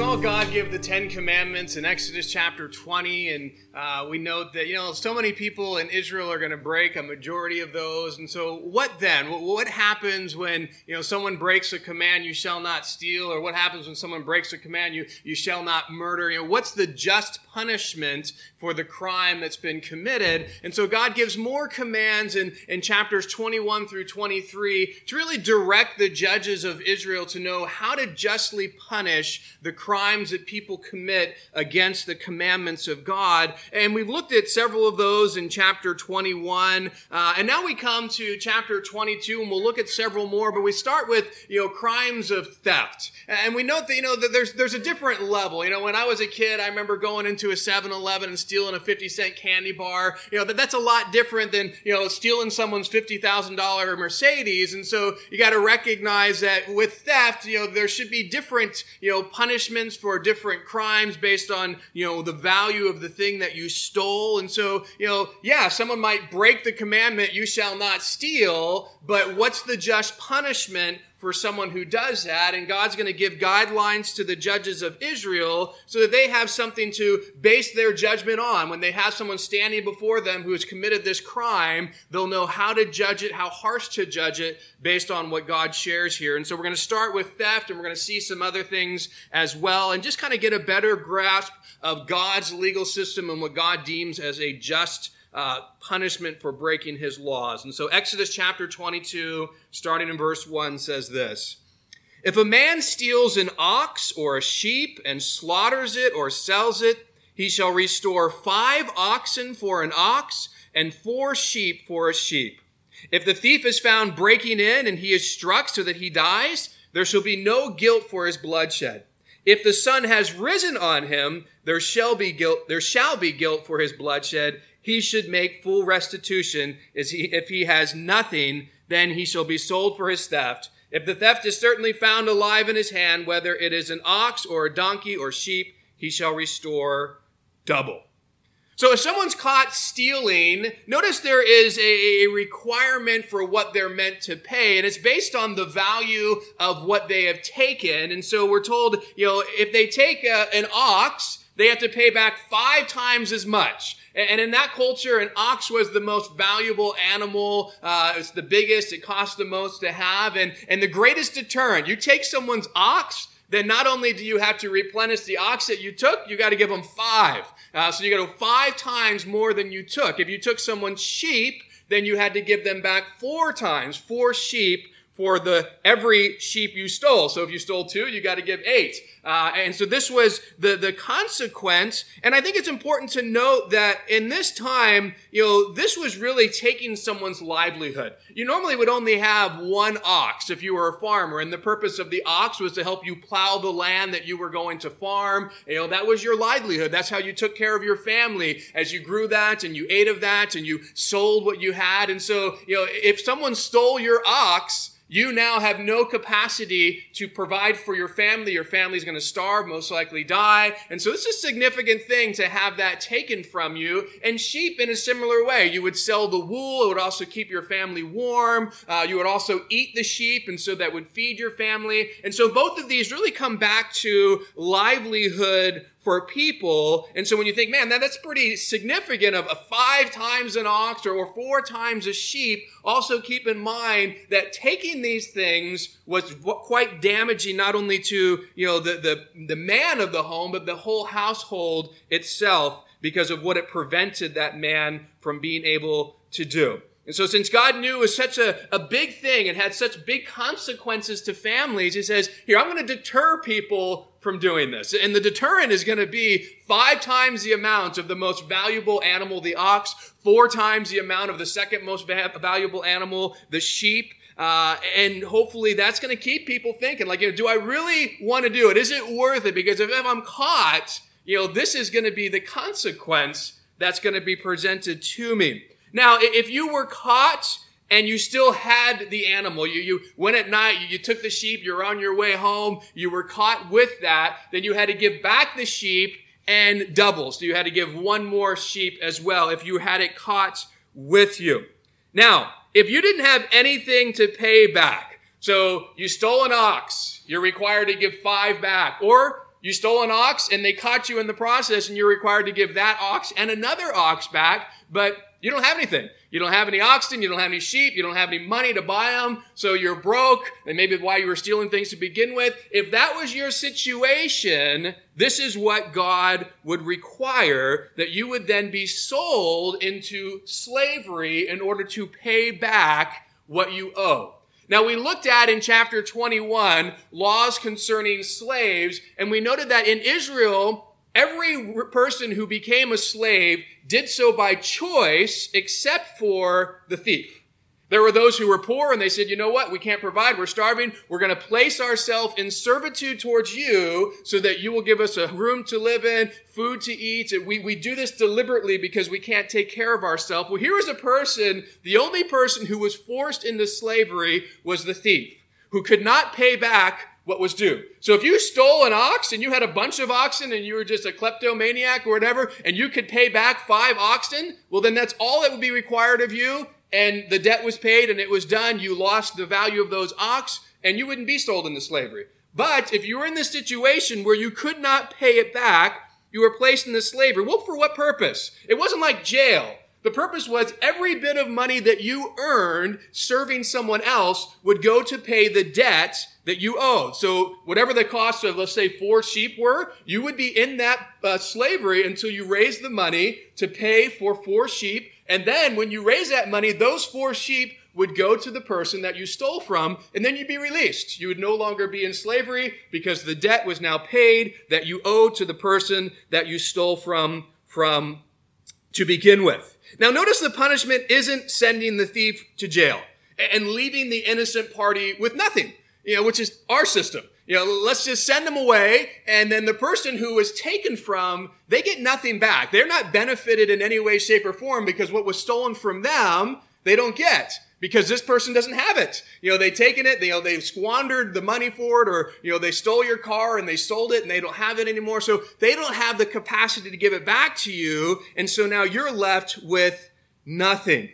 Saw God give the Ten Commandments in Exodus chapter 20, and uh, we note that, you know, so many people in Israel are going to break a majority of those. And so, what then? What, what happens when, you know, someone breaks a command, you shall not steal? Or what happens when someone breaks a command, you, you shall not murder? You know, what's the just punishment for the crime that's been committed? And so, God gives more commands in, in chapters 21 through 23 to really direct the judges of Israel to know how to justly punish the crimes that people commit against the commandments of God. And we've looked at several of those in chapter 21. Uh, and now we come to chapter 22 and we'll look at several more, but we start with, you know, crimes of theft. And we note that, you know, that there's, there's a different level. You know, when I was a kid, I remember going into a 7-Eleven and stealing a 50 cent candy bar. You know, that, that's a lot different than, you know, stealing someone's $50,000 Mercedes. And so you got to recognize that with theft, you know, there should be different, you know, punishments for different crimes based on, you know, the value of the thing that you stole. And so, you know, yeah, someone might break the commandment, you shall not steal, but what's the just punishment for someone who does that. And God's going to give guidelines to the judges of Israel so that they have something to base their judgment on. When they have someone standing before them who has committed this crime, they'll know how to judge it, how harsh to judge it based on what God shares here. And so we're going to start with theft and we're going to see some other things as well and just kind of get a better grasp of God's legal system and what God deems as a just uh, punishment for breaking his laws. And so Exodus chapter 22, starting in verse 1, says this If a man steals an ox or a sheep and slaughters it or sells it, he shall restore five oxen for an ox and four sheep for a sheep. If the thief is found breaking in and he is struck so that he dies, there shall be no guilt for his bloodshed. If the sun has risen on him, there shall be guilt, there shall be guilt for his bloodshed he should make full restitution. If he has nothing, then he shall be sold for his theft. If the theft is certainly found alive in his hand, whether it is an ox or a donkey or sheep, he shall restore double. So if someone's caught stealing, notice there is a, requirement for what they're meant to pay, and it's based on the value of what they have taken. And so we're told, you know, if they take a, an ox, they have to pay back five times as much. And in that culture, an ox was the most valuable animal. Uh, it's the biggest. It cost the most to have. And, and the greatest deterrent. You take someone's ox, then not only do you have to replenish the ox that you took, you got to give them five. Uh, so you got to five times more than you took. If you took someone's sheep, then you had to give them back four times, four sheep for the every sheep you stole. So if you stole two, you got to give eight. Uh, and so this was the, the consequence. And I think it's important to note that in this time, you know, this was really taking someone's livelihood. You normally would only have one ox if you were a farmer. And the purpose of the ox was to help you plow the land that you were going to farm. You know, that was your livelihood. That's how you took care of your family as you grew that and you ate of that and you sold what you had. And so, you know, if someone stole your ox, you now have no capacity to provide for your family. Your family's going to starve, most likely die. And so it's a significant thing to have that taken from you. And sheep in a similar way. You would sell the wool. It would also keep your family warm. Uh, you would also eat the sheep. And so that would feed your family. And so both of these really come back to livelihood for people. And so when you think, man, that, that's pretty significant of a five times an ox or, or four times a sheep, also keep in mind that taking these things was quite damaging not only to, you know, the, the, the man of the home, but the whole household itself because of what it prevented that man from being able to do. And so, since God knew it was such a, a big thing and had such big consequences to families, He says, Here, I'm going to deter people from doing this. And the deterrent is going to be five times the amount of the most valuable animal, the ox, four times the amount of the second most valuable animal, the sheep. Uh, and hopefully that's going to keep people thinking, like, you know, do I really want to do it? Is it worth it? Because if, if I'm caught, you know, this is going to be the consequence that's going to be presented to me. Now, if you were caught and you still had the animal, you, you went at night, you, you took the sheep, you're on your way home, you were caught with that, then you had to give back the sheep and double. So you had to give one more sheep as well if you had it caught with you. Now, if you didn't have anything to pay back, so you stole an ox, you're required to give five back, or you stole an ox and they caught you in the process and you're required to give that ox and another ox back, but you don't have anything. You don't have any oxen, you don't have any sheep, you don't have any money to buy them, so you're broke, and maybe why you were stealing things to begin with. If that was your situation, this is what God would require that you would then be sold into slavery in order to pay back what you owe. Now, we looked at in chapter 21 laws concerning slaves, and we noted that in Israel, Every person who became a slave did so by choice except for the thief. There were those who were poor and they said, you know what? We can't provide. We're starving. We're going to place ourselves in servitude towards you so that you will give us a room to live in, food to eat. We, we do this deliberately because we can't take care of ourselves. Well, here was a person, the only person who was forced into slavery was the thief, who could not pay back what was due. So if you stole an ox and you had a bunch of oxen and you were just a kleptomaniac or whatever, and you could pay back five oxen, well, then that's all that would be required of you. And the debt was paid and it was done. You lost the value of those ox and you wouldn't be sold into slavery. But if you were in this situation where you could not pay it back, you were placed in the slavery. Well, for what purpose? It wasn't like jail. The purpose was every bit of money that you earned serving someone else would go to pay the debt that you owed. So whatever the cost of, let's say, four sheep were, you would be in that uh, slavery until you raised the money to pay for four sheep. And then when you raise that money, those four sheep would go to the person that you stole from, and then you'd be released. You would no longer be in slavery because the debt was now paid that you owed to the person that you stole from, from to begin with. Now, notice the punishment isn't sending the thief to jail and leaving the innocent party with nothing, you know, which is our system. You know, let's just send them away, and then the person who was taken from, they get nothing back. They're not benefited in any way, shape, or form because what was stolen from them, they don't get because this person doesn't have it. You know, they've taken it, you know, they've squandered the money for it, or, you know, they stole your car and they sold it and they don't have it anymore. So they don't have the capacity to give it back to you. And so now you're left with nothing.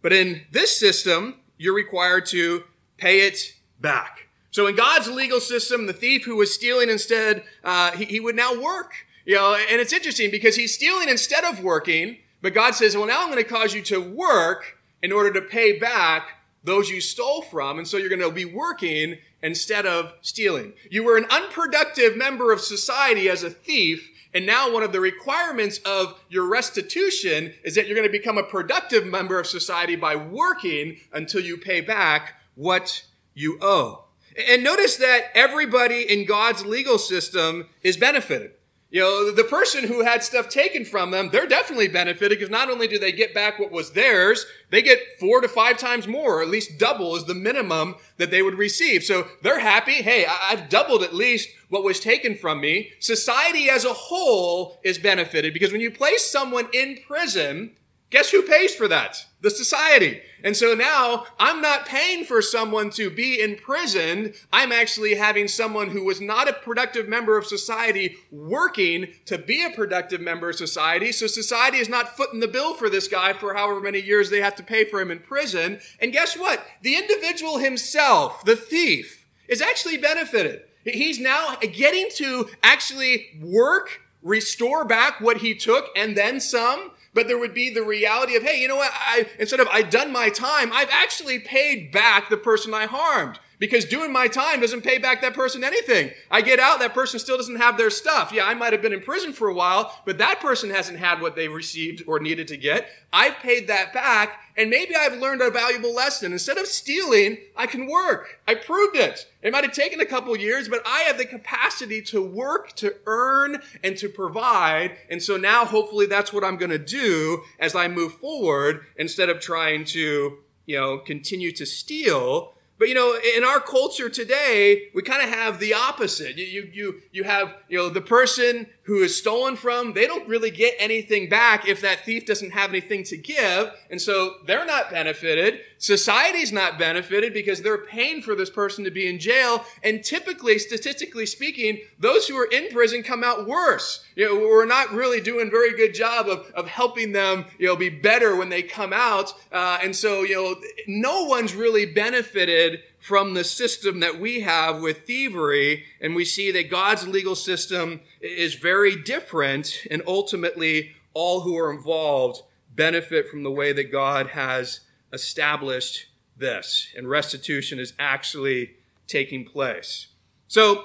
But in this system, you're required to pay it back. So in God's legal system, the thief who was stealing instead, uh, he, he would now work. You know, and it's interesting because he's stealing instead of working, but God says, well, now I'm going to cause you to work in order to pay back those you stole from. And so you're going to be working instead of stealing. You were an unproductive member of society as a thief. And now one of the requirements of your restitution is that you're going to become a productive member of society by working until you pay back what you owe. And notice that everybody in God's legal system is benefited. You know, the person who had stuff taken from them, they're definitely benefited because not only do they get back what was theirs, they get four to five times more, or at least double is the minimum that they would receive. So they're happy. Hey, I've doubled at least what was taken from me. Society as a whole is benefited because when you place someone in prison, Guess who pays for that? The society. And so now I'm not paying for someone to be imprisoned. I'm actually having someone who was not a productive member of society working to be a productive member of society. So society is not footing the bill for this guy for however many years they have to pay for him in prison. And guess what? The individual himself, the thief, is actually benefited. He's now getting to actually work, restore back what he took and then some but there would be the reality of, hey, you know what? I, instead of I've done my time, I've actually paid back the person I harmed Because doing my time doesn't pay back that person anything. I get out, that person still doesn't have their stuff. Yeah, I might have been in prison for a while, but that person hasn't had what they received or needed to get. I've paid that back, and maybe I've learned a valuable lesson. Instead of stealing, I can work. I proved it. It might have taken a couple years, but I have the capacity to work, to earn, and to provide. And so now hopefully that's what I'm going to do as I move forward instead of trying to, you know, continue to steal but you know, in our culture today, we kind of have the opposite. You, you, you, you have, you know, the person who is stolen from, they don't really get anything back if that thief doesn't have anything to give. And so they're not benefited. Society's not benefited because they're paying for this person to be in jail. And typically, statistically speaking, those who are in prison come out worse. You know, we're not really doing a very good job of, of helping them, you know, be better when they come out. Uh, and so, you know, no one's really benefited from the system that we have with thievery, and we see that God's legal system is very different, and ultimately, all who are involved benefit from the way that God has established this, and restitution is actually taking place. So,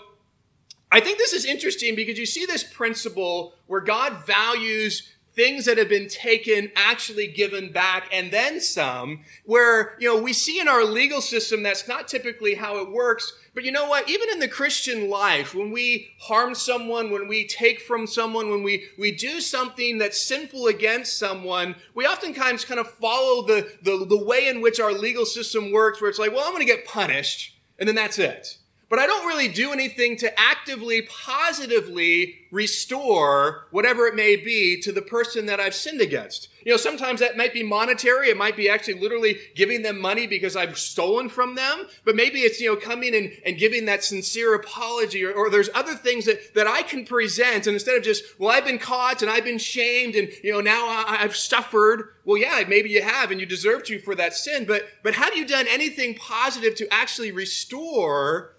I think this is interesting because you see this principle where God values things that have been taken actually given back and then some where you know we see in our legal system that's not typically how it works but you know what? Even in the christian life when we harm someone when we take from someone when we we do something that's sinful against someone we oftentimes kind of follow the the, the way in which our legal system works where it's like well i'm going to get punished and then that's it but I don't really do anything to actively, positively restore whatever it may be to the person that I've sinned against. You know, sometimes that might be monetary. It might be actually literally giving them money because I've stolen from them. But maybe it's, you know, coming and, and giving that sincere apology or, or there's other things that, that I can present. And instead of just, well, I've been caught and I've been shamed and, you know, now I, I've suffered. Well, yeah, maybe you have and you deserve to for that sin. But, but have you done anything positive to actually restore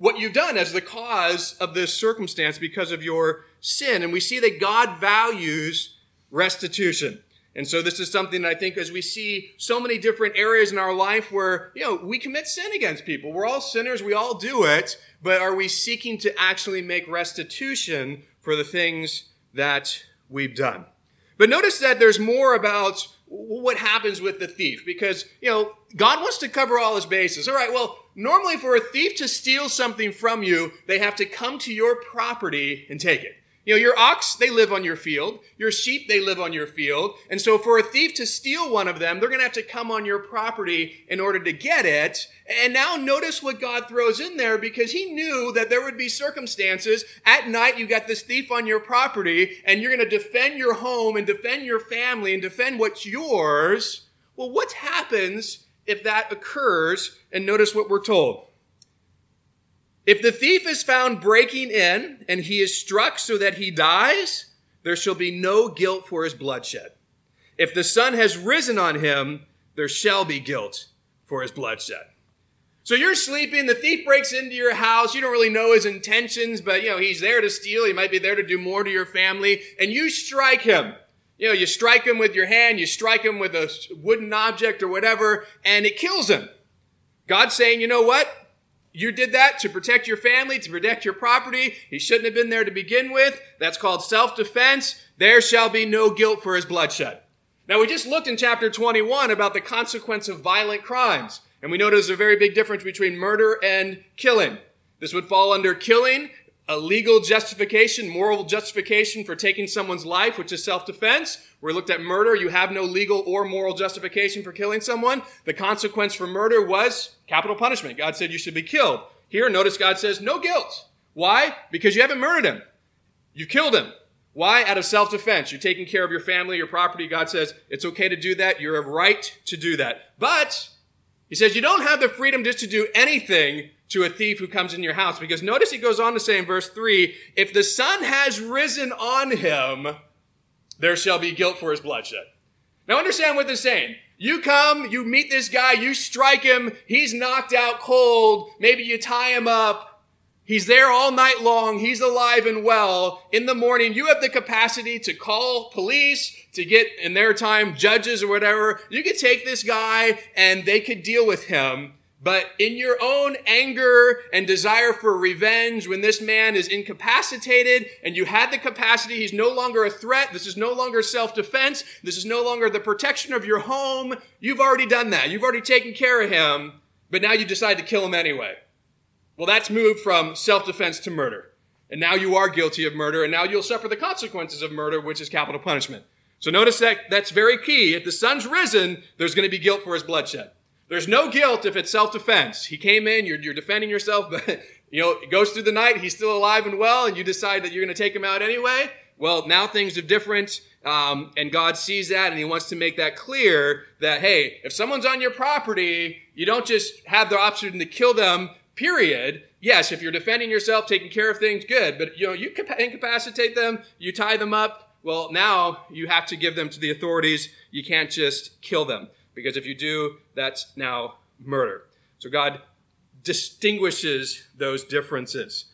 what you've done as the cause of this circumstance because of your sin. And we see that God values restitution. And so this is something that I think as we see so many different areas in our life where, you know, we commit sin against people. We're all sinners. We all do it. But are we seeking to actually make restitution for the things that we've done? But notice that there's more about what happens with the thief because, you know, God wants to cover all his bases. All right, well, normally for a thief to steal something from you, they have to come to your property and take it. You know, your ox, they live on your field. Your sheep, they live on your field. And so for a thief to steal one of them, they're going to have to come on your property in order to get it. And now notice what God throws in there because he knew that there would be circumstances. At night, you got this thief on your property and you're going to defend your home and defend your family and defend what's yours. Well, what happens if that occurs. And notice what we're told. If the thief is found breaking in and he is struck so that he dies, there shall be no guilt for his bloodshed. If the sun has risen on him, there shall be guilt for his bloodshed. So you're sleeping, the thief breaks into your house, you don't really know his intentions, but you know, he's there to steal, he might be there to do more to your family, and you strike him. You know, you strike him with your hand, you strike him with a wooden object or whatever, and it kills him. God's saying, you know what? You did that to protect your family, to protect your property. He shouldn't have been there to begin with. That's called self-defense. There shall be no guilt for his bloodshed. Now, we just looked in chapter 21 about the consequence of violent crimes. And we know there's a very big difference between murder and killing. This would fall under killing a legal justification, moral justification for taking someone's life, which is self-defense. We looked at murder. You have no legal or moral justification for killing someone. The consequence for murder was capital punishment. God said you should be killed. Here, notice God says no guilt. Why? Because you haven't murdered him. You killed him. Why? Out of self-defense. You're taking care of your family, your property. God says it's okay to do that. You're a right to do that. But he says you don't have the freedom just to do anything to a thief who comes in your house. Because notice he goes on to say in verse 3 if the sun has risen on him, there shall be guilt for his bloodshed. Now understand what they're saying. You come, you meet this guy, you strike him, he's knocked out cold, maybe you tie him up. He's there all night long. He's alive and well. In the morning, you have the capacity to call police, to get, in their time, judges or whatever. You could take this guy and they could deal with him But in your own anger and desire for revenge, when this man is incapacitated and you had the capacity, he's no longer a threat. This is no longer self-defense. This is no longer the protection of your home. You've already done that. You've already taken care of him, but now you decide to kill him anyway. Well, that's moved from self-defense to murder. And now you are guilty of murder, and now you'll suffer the consequences of murder, which is capital punishment. So notice that that's very key. If the sun's risen, there's going to be guilt for his bloodshed. There's no guilt if it's self-defense. He came in, you're, you're defending yourself, but you know, it goes through the night, he's still alive and well, and you decide that you're going to take him out anyway. Well, now things are different, um, and God sees that, and He wants to make that clear that hey, if someone's on your property, you don't just have the option to kill them. Period. Yes, if you're defending yourself, taking care of things, good. But you know, you incapacitate them, you tie them up. Well, now you have to give them to the authorities. You can't just kill them. Because if you do, that's now murder. So God distinguishes those differences.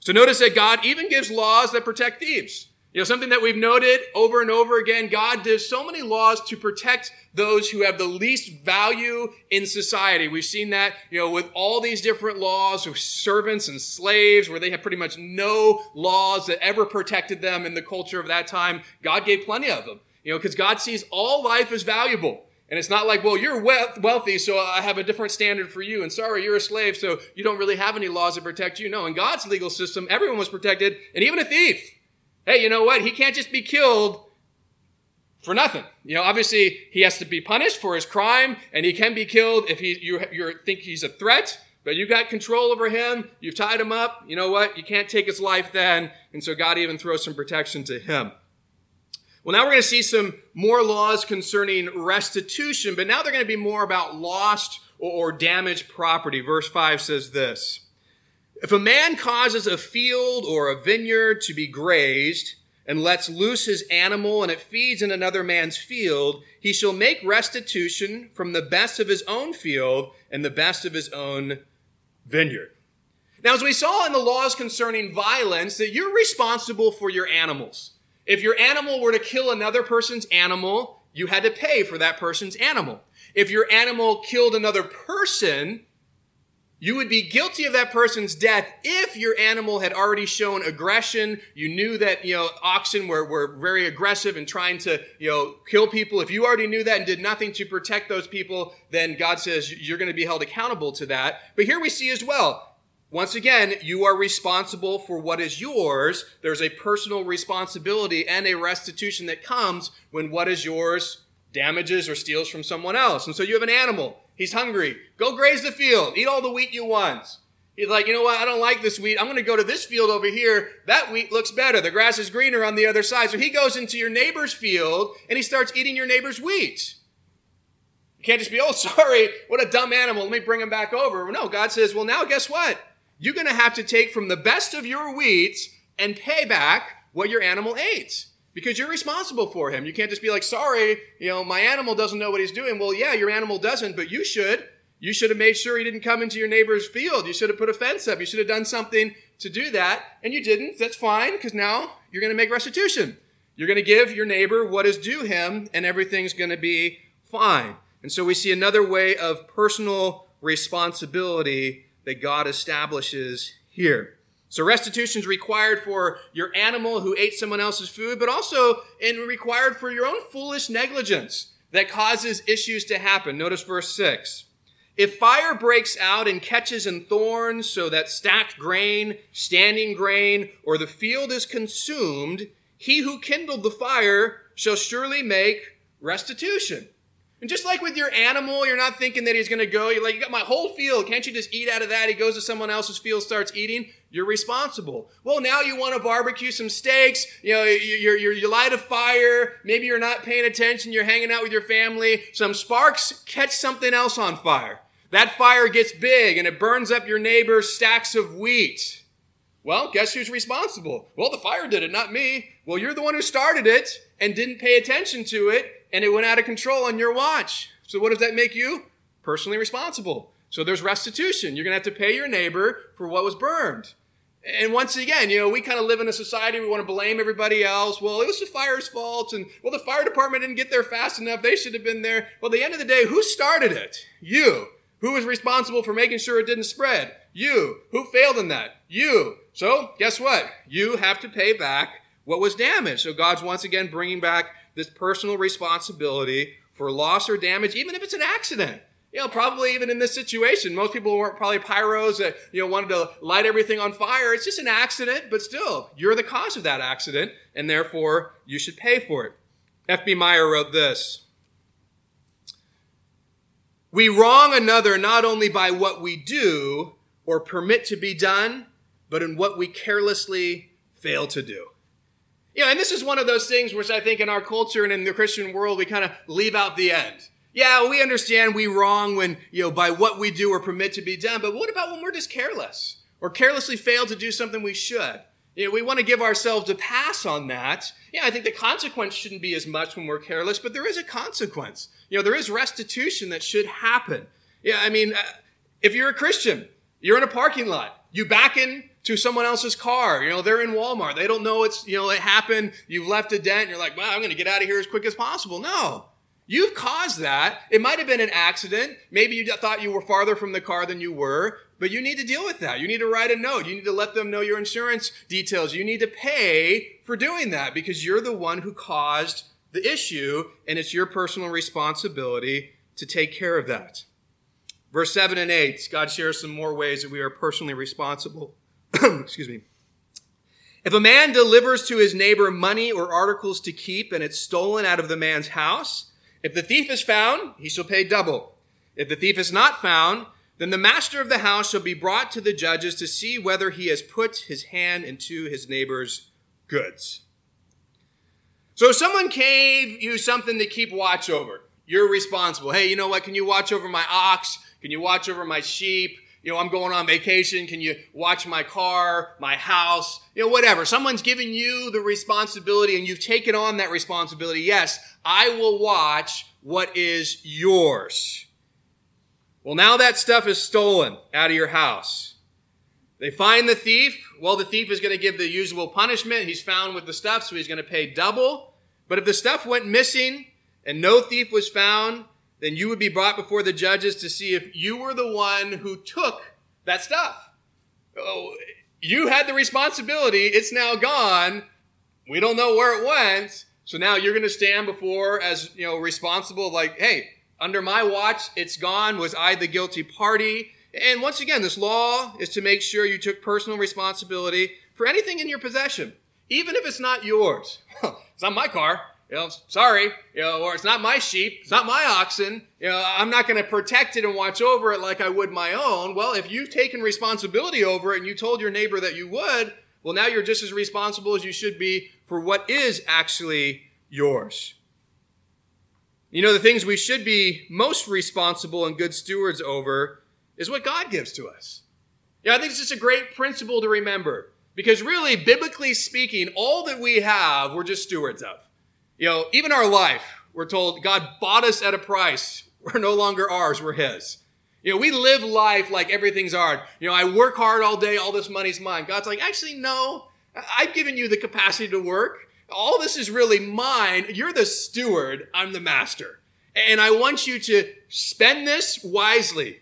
So notice that God even gives laws that protect thieves. You know, something that we've noted over and over again, God does so many laws to protect those who have the least value in society. We've seen that, you know, with all these different laws of servants and slaves, where they had pretty much no laws that ever protected them in the culture of that time. God gave plenty of them, you know, because God sees all life as valuable. And it's not like, well, you're wealthy, so I have a different standard for you. And sorry, you're a slave, so you don't really have any laws that protect you. No, in God's legal system, everyone was protected, and even a thief. Hey, you know what? He can't just be killed for nothing. You know, obviously, he has to be punished for his crime, and he can be killed if he, you, you think he's a threat. But you got control over him. You've tied him up. You know what? You can't take his life then. And so God even throws some protection to him. Well, now we're going to see some more laws concerning restitution, but now they're going to be more about lost or, damaged property. Verse 5 says this If a man causes a field or a vineyard to be grazed, and lets loose his animal and it feeds in another man's field, he shall make restitution from the best of his own field and the best of his own vineyard. Now, as we saw in the laws concerning violence, that you're responsible for your animals. If your animal were to kill another person's animal, you had to pay for that person's animal. If your animal killed another person, you would be guilty of that person's death if your animal had already shown aggression. You knew that, you know, oxen were, were very aggressive and trying to, you know, kill people. If you already knew that and did nothing to protect those people, then God says you're going to be held accountable to that. But here we see as well, once again, you are responsible for what is yours. There's a personal responsibility and a restitution that comes when what is yours damages or steals from someone else. And so you have an animal. He's hungry. Go graze the field. Eat all the wheat you want. He's like, you know what? I don't like this wheat. I'm going to go to this field over here. That wheat looks better. The grass is greener on the other side. So he goes into your neighbor's field and he starts eating your neighbor's wheat. You can't just be, oh, sorry, what a dumb animal. Let me bring him back over. No, God says, well, now guess what? You're going to have to take from the best of your wheat and pay back what your animal ate because you're responsible for him. You can't just be like, sorry, you know, my animal doesn't know what he's doing. Well, yeah, your animal doesn't, but you should. You should have made sure he didn't come into your neighbor's field. You should have put a fence up. You should have done something to do that, and you didn't. That's fine because now you're going to make restitution. You're going to give your neighbor what is due him, and everything's going to be fine. And so we see another way of personal responsibility that God establishes here. So restitution is required for your animal who ate someone else's food, but also in required for your own foolish negligence that causes issues to happen. Notice verse 6. If fire breaks out and catches in thorns so that stacked grain, standing grain, or the field is consumed, he who kindled the fire shall surely make restitution. And just like with your animal, you're not thinking that he's going to go. You're like, you got my whole field. Can't you just eat out of that? He goes to someone else's field, starts eating. You're responsible. Well, now you want to barbecue some steaks. You know, you, you, you light a fire. Maybe you're not paying attention. You're hanging out with your family. Some sparks catch something else on fire. That fire gets big and it burns up your neighbor's stacks of wheat. Well, guess who's responsible? Well, the fire did it, not me. Well, you're the one who started it and didn't pay attention to it and it went out of control on your watch. So what does that make you? Personally responsible. So there's restitution. You're going to have to pay your neighbor for what was burned. And once again, you know, we kind of live in a society, we want to blame everybody else. Well, it was the fire's fault, and well, the fire department didn't get there fast enough. They should have been there. Well, at the end of the day, who started it? You. Who was responsible for making sure it didn't spread? You. Who failed in that? You. So, guess what? You have to pay back what was damaged. So, God's once again bringing back this personal responsibility for loss or damage, even if it's an accident. You know, probably even in this situation, most people weren't probably pyros that, you know, wanted to light everything on fire. It's just an accident, but still, you're the cause of that accident, and therefore you should pay for it. F.B. Meyer wrote this We wrong another not only by what we do or permit to be done, but in what we carelessly fail to do. You know, and this is one of those things which I think in our culture and in the Christian world, we kind of leave out the end. Yeah, we understand we wrong when, you know, by what we do or permit to be done, but what about when we're just careless or carelessly fail to do something we should? You know, we want to give ourselves a pass on that. Yeah, I think the consequence shouldn't be as much when we're careless, but there is a consequence. You know, there is restitution that should happen. Yeah, I mean, uh, if you're a Christian, you're in a parking lot, you back in to someone else's car. You know, they're in Walmart. They don't know it's, you know, it happened. You've left a dent. You're like, well, I'm going to get out of here as quick as possible. No. You've caused that. It might have been an accident. Maybe you thought you were farther from the car than you were, but you need to deal with that. You need to write a note. You need to let them know your insurance details. You need to pay for doing that because you're the one who caused the issue and it's your personal responsibility to take care of that. Verse 7 and 8, God shares some more ways that we are personally responsible. Excuse me. If a man delivers to his neighbor money or articles to keep and it's stolen out of the man's house, if the thief is found, he shall pay double. If the thief is not found, then the master of the house shall be brought to the judges to see whether he has put his hand into his neighbor's goods. So if someone gave you something to keep watch over, you're responsible. Hey, you know what? Can you watch over my ox? Can you watch over my sheep? You know, I'm going on vacation. Can you watch my car, my house? You know, whatever. Someone's giving you the responsibility and you've taken on that responsibility. Yes, I will watch what is yours. Well, now that stuff is stolen out of your house. They find the thief. Well, the thief is going to give the usual punishment. He's found with the stuff, so he's going to pay double. But if the stuff went missing and no thief was found, then you would be brought before the judges to see if you were the one who took that stuff. Oh, you had the responsibility. It's now gone. We don't know where it went. So now you're going to stand before as, you know, responsible, like, hey, under my watch, it's gone. Was I the guilty party? And once again, this law is to make sure you took personal responsibility for anything in your possession, even if it's not yours. it's not my car. You know, sorry, you know, or it's not my sheep, it's not my oxen. You know, I'm not going to protect it and watch over it like I would my own. Well, if you've taken responsibility over it and you told your neighbor that you would, well, now you're just as responsible as you should be for what is actually yours. You know, the things we should be most responsible and good stewards over is what God gives to us. Yeah, I think it's just a great principle to remember because really, biblically speaking, all that we have, we're just stewards of. You know, even our life, we're told God bought us at a price. We're no longer ours, we're His. You know, we live life like everything's ours. You know, I work hard all day, all this money's mine. God's like, actually, no, I've given you the capacity to work. All this is really mine. You're the steward, I'm the master. And I want you to spend this wisely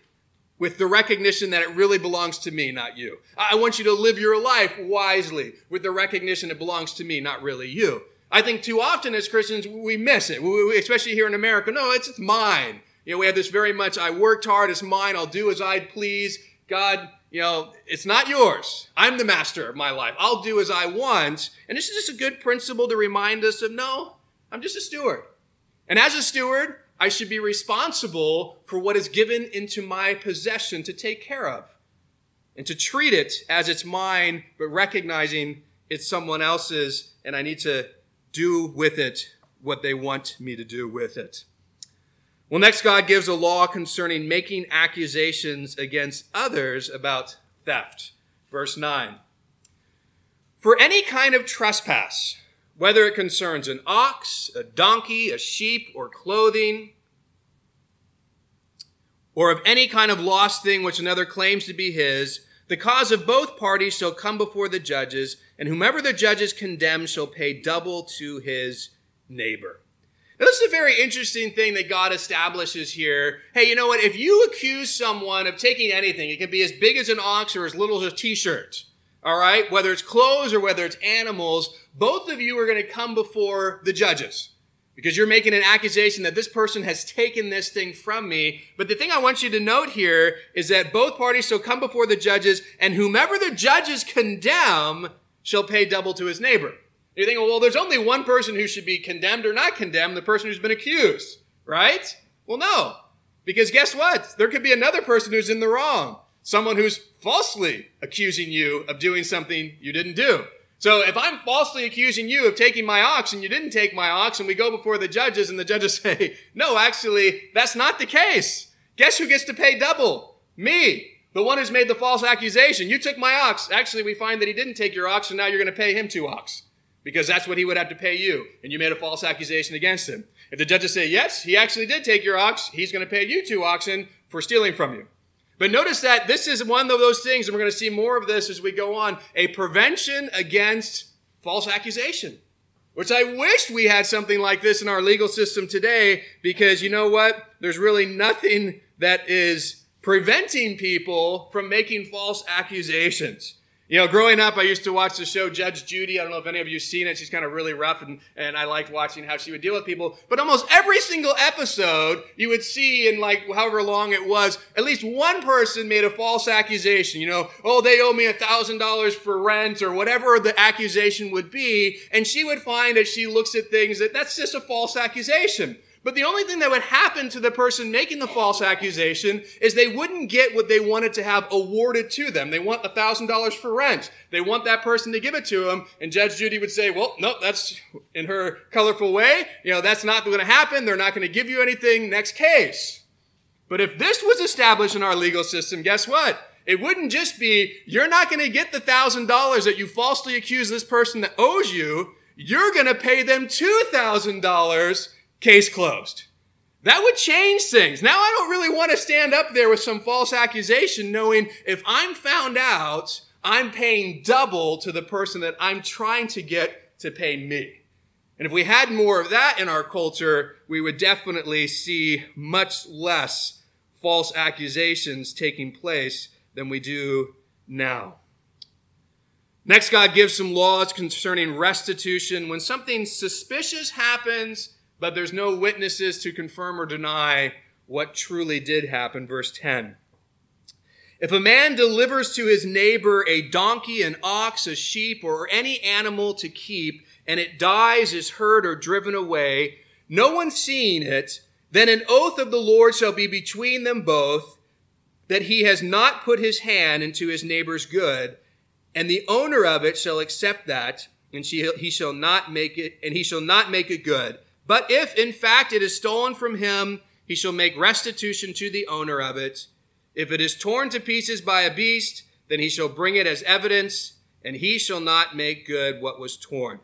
with the recognition that it really belongs to me, not you. I want you to live your life wisely with the recognition it belongs to me, not really you. I think too often as Christians, we miss it, we, especially here in America. No, it's, it's mine. You know, we have this very much, I worked hard, it's mine, I'll do as I please. God, you know, it's not yours. I'm the master of my life. I'll do as I want. And this is just a good principle to remind us of no, I'm just a steward. And as a steward, I should be responsible for what is given into my possession to take care of and to treat it as it's mine, but recognizing it's someone else's and I need to do with it what they want me to do with it. Well, next, God gives a law concerning making accusations against others about theft. Verse 9. For any kind of trespass, whether it concerns an ox, a donkey, a sheep, or clothing, or of any kind of lost thing which another claims to be his, the cause of both parties shall come before the judges, and whomever the judges condemn shall pay double to his neighbor. Now, this is a very interesting thing that God establishes here. Hey, you know what? If you accuse someone of taking anything, it can be as big as an ox or as little as a t-shirt. All right? Whether it's clothes or whether it's animals, both of you are going to come before the judges because you're making an accusation that this person has taken this thing from me. But the thing I want you to note here is that both parties shall come before the judges, and whomever the judges condemn shall pay double to his neighbor. You're thinking, well, there's only one person who should be condemned or not condemned, the person who's been accused, right? Well, no. Because guess what? There could be another person who's in the wrong. Someone who's falsely accusing you of doing something you didn't do. So if I'm falsely accusing you of taking my ox and you didn't take my ox and we go before the judges and the judges say, no, actually, that's not the case. Guess who gets to pay double? Me. The one who's made the false accusation. You took my ox. Actually, we find that he didn't take your ox, and now you're going to pay him two ox because that's what he would have to pay you, and you made a false accusation against him. If the judges say, yes, he actually did take your ox, he's going to pay you two oxen for stealing from you. But notice that this is one of those things, and we're going to see more of this as we go on a prevention against false accusation. Which I wish we had something like this in our legal system today, because you know what? There's really nothing that is preventing people from making false accusations. You know, growing up, I used to watch the show Judge Judy. I don't know if any of you seen it. She's kind of really rough, and, and I liked watching how she would deal with people. But almost every single episode, you would see in like however long it was, at least one person made a false accusation. You know, oh, they owe me a thousand dollars for rent or whatever the accusation would be. And she would find as she looks at things that that's just a false accusation. But the only thing that would happen to the person making the false accusation is they wouldn't get what they wanted to have awarded to them. They want $1,000 for rent. They want that person to give it to them. And Judge Judy would say, well, no, that's in her colorful way. You know, that's not going to happen. They're not going to give you anything. Next case. But if this was established in our legal system, guess what? It wouldn't just be, you're not going to get the $1,000 that you falsely accuse this person that owes you. You're going to pay them $2,000 case closed. That would change things. Now I don't really want to stand up there with some false accusation knowing if I'm found out, I'm paying double to the person that I'm trying to get to pay me. And if we had more of that in our culture, we would definitely see much less false accusations taking place than we do now. Next, God gives some laws concerning restitution. When something suspicious happens, but there's no witnesses to confirm or deny what truly did happen. Verse 10. If a man delivers to his neighbor a donkey, an ox, a sheep, or any animal to keep, and it dies, is hurt, or driven away, no one seeing it, then an oath of the Lord shall be between them both, that he has not put his hand into his neighbor's good, and the owner of it shall accept that, and he shall not make it, and he shall not make it good. But if in fact it is stolen from him, he shall make restitution to the owner of it. If it is torn to pieces by a beast, then he shall bring it as evidence, and he shall not make good what was torn.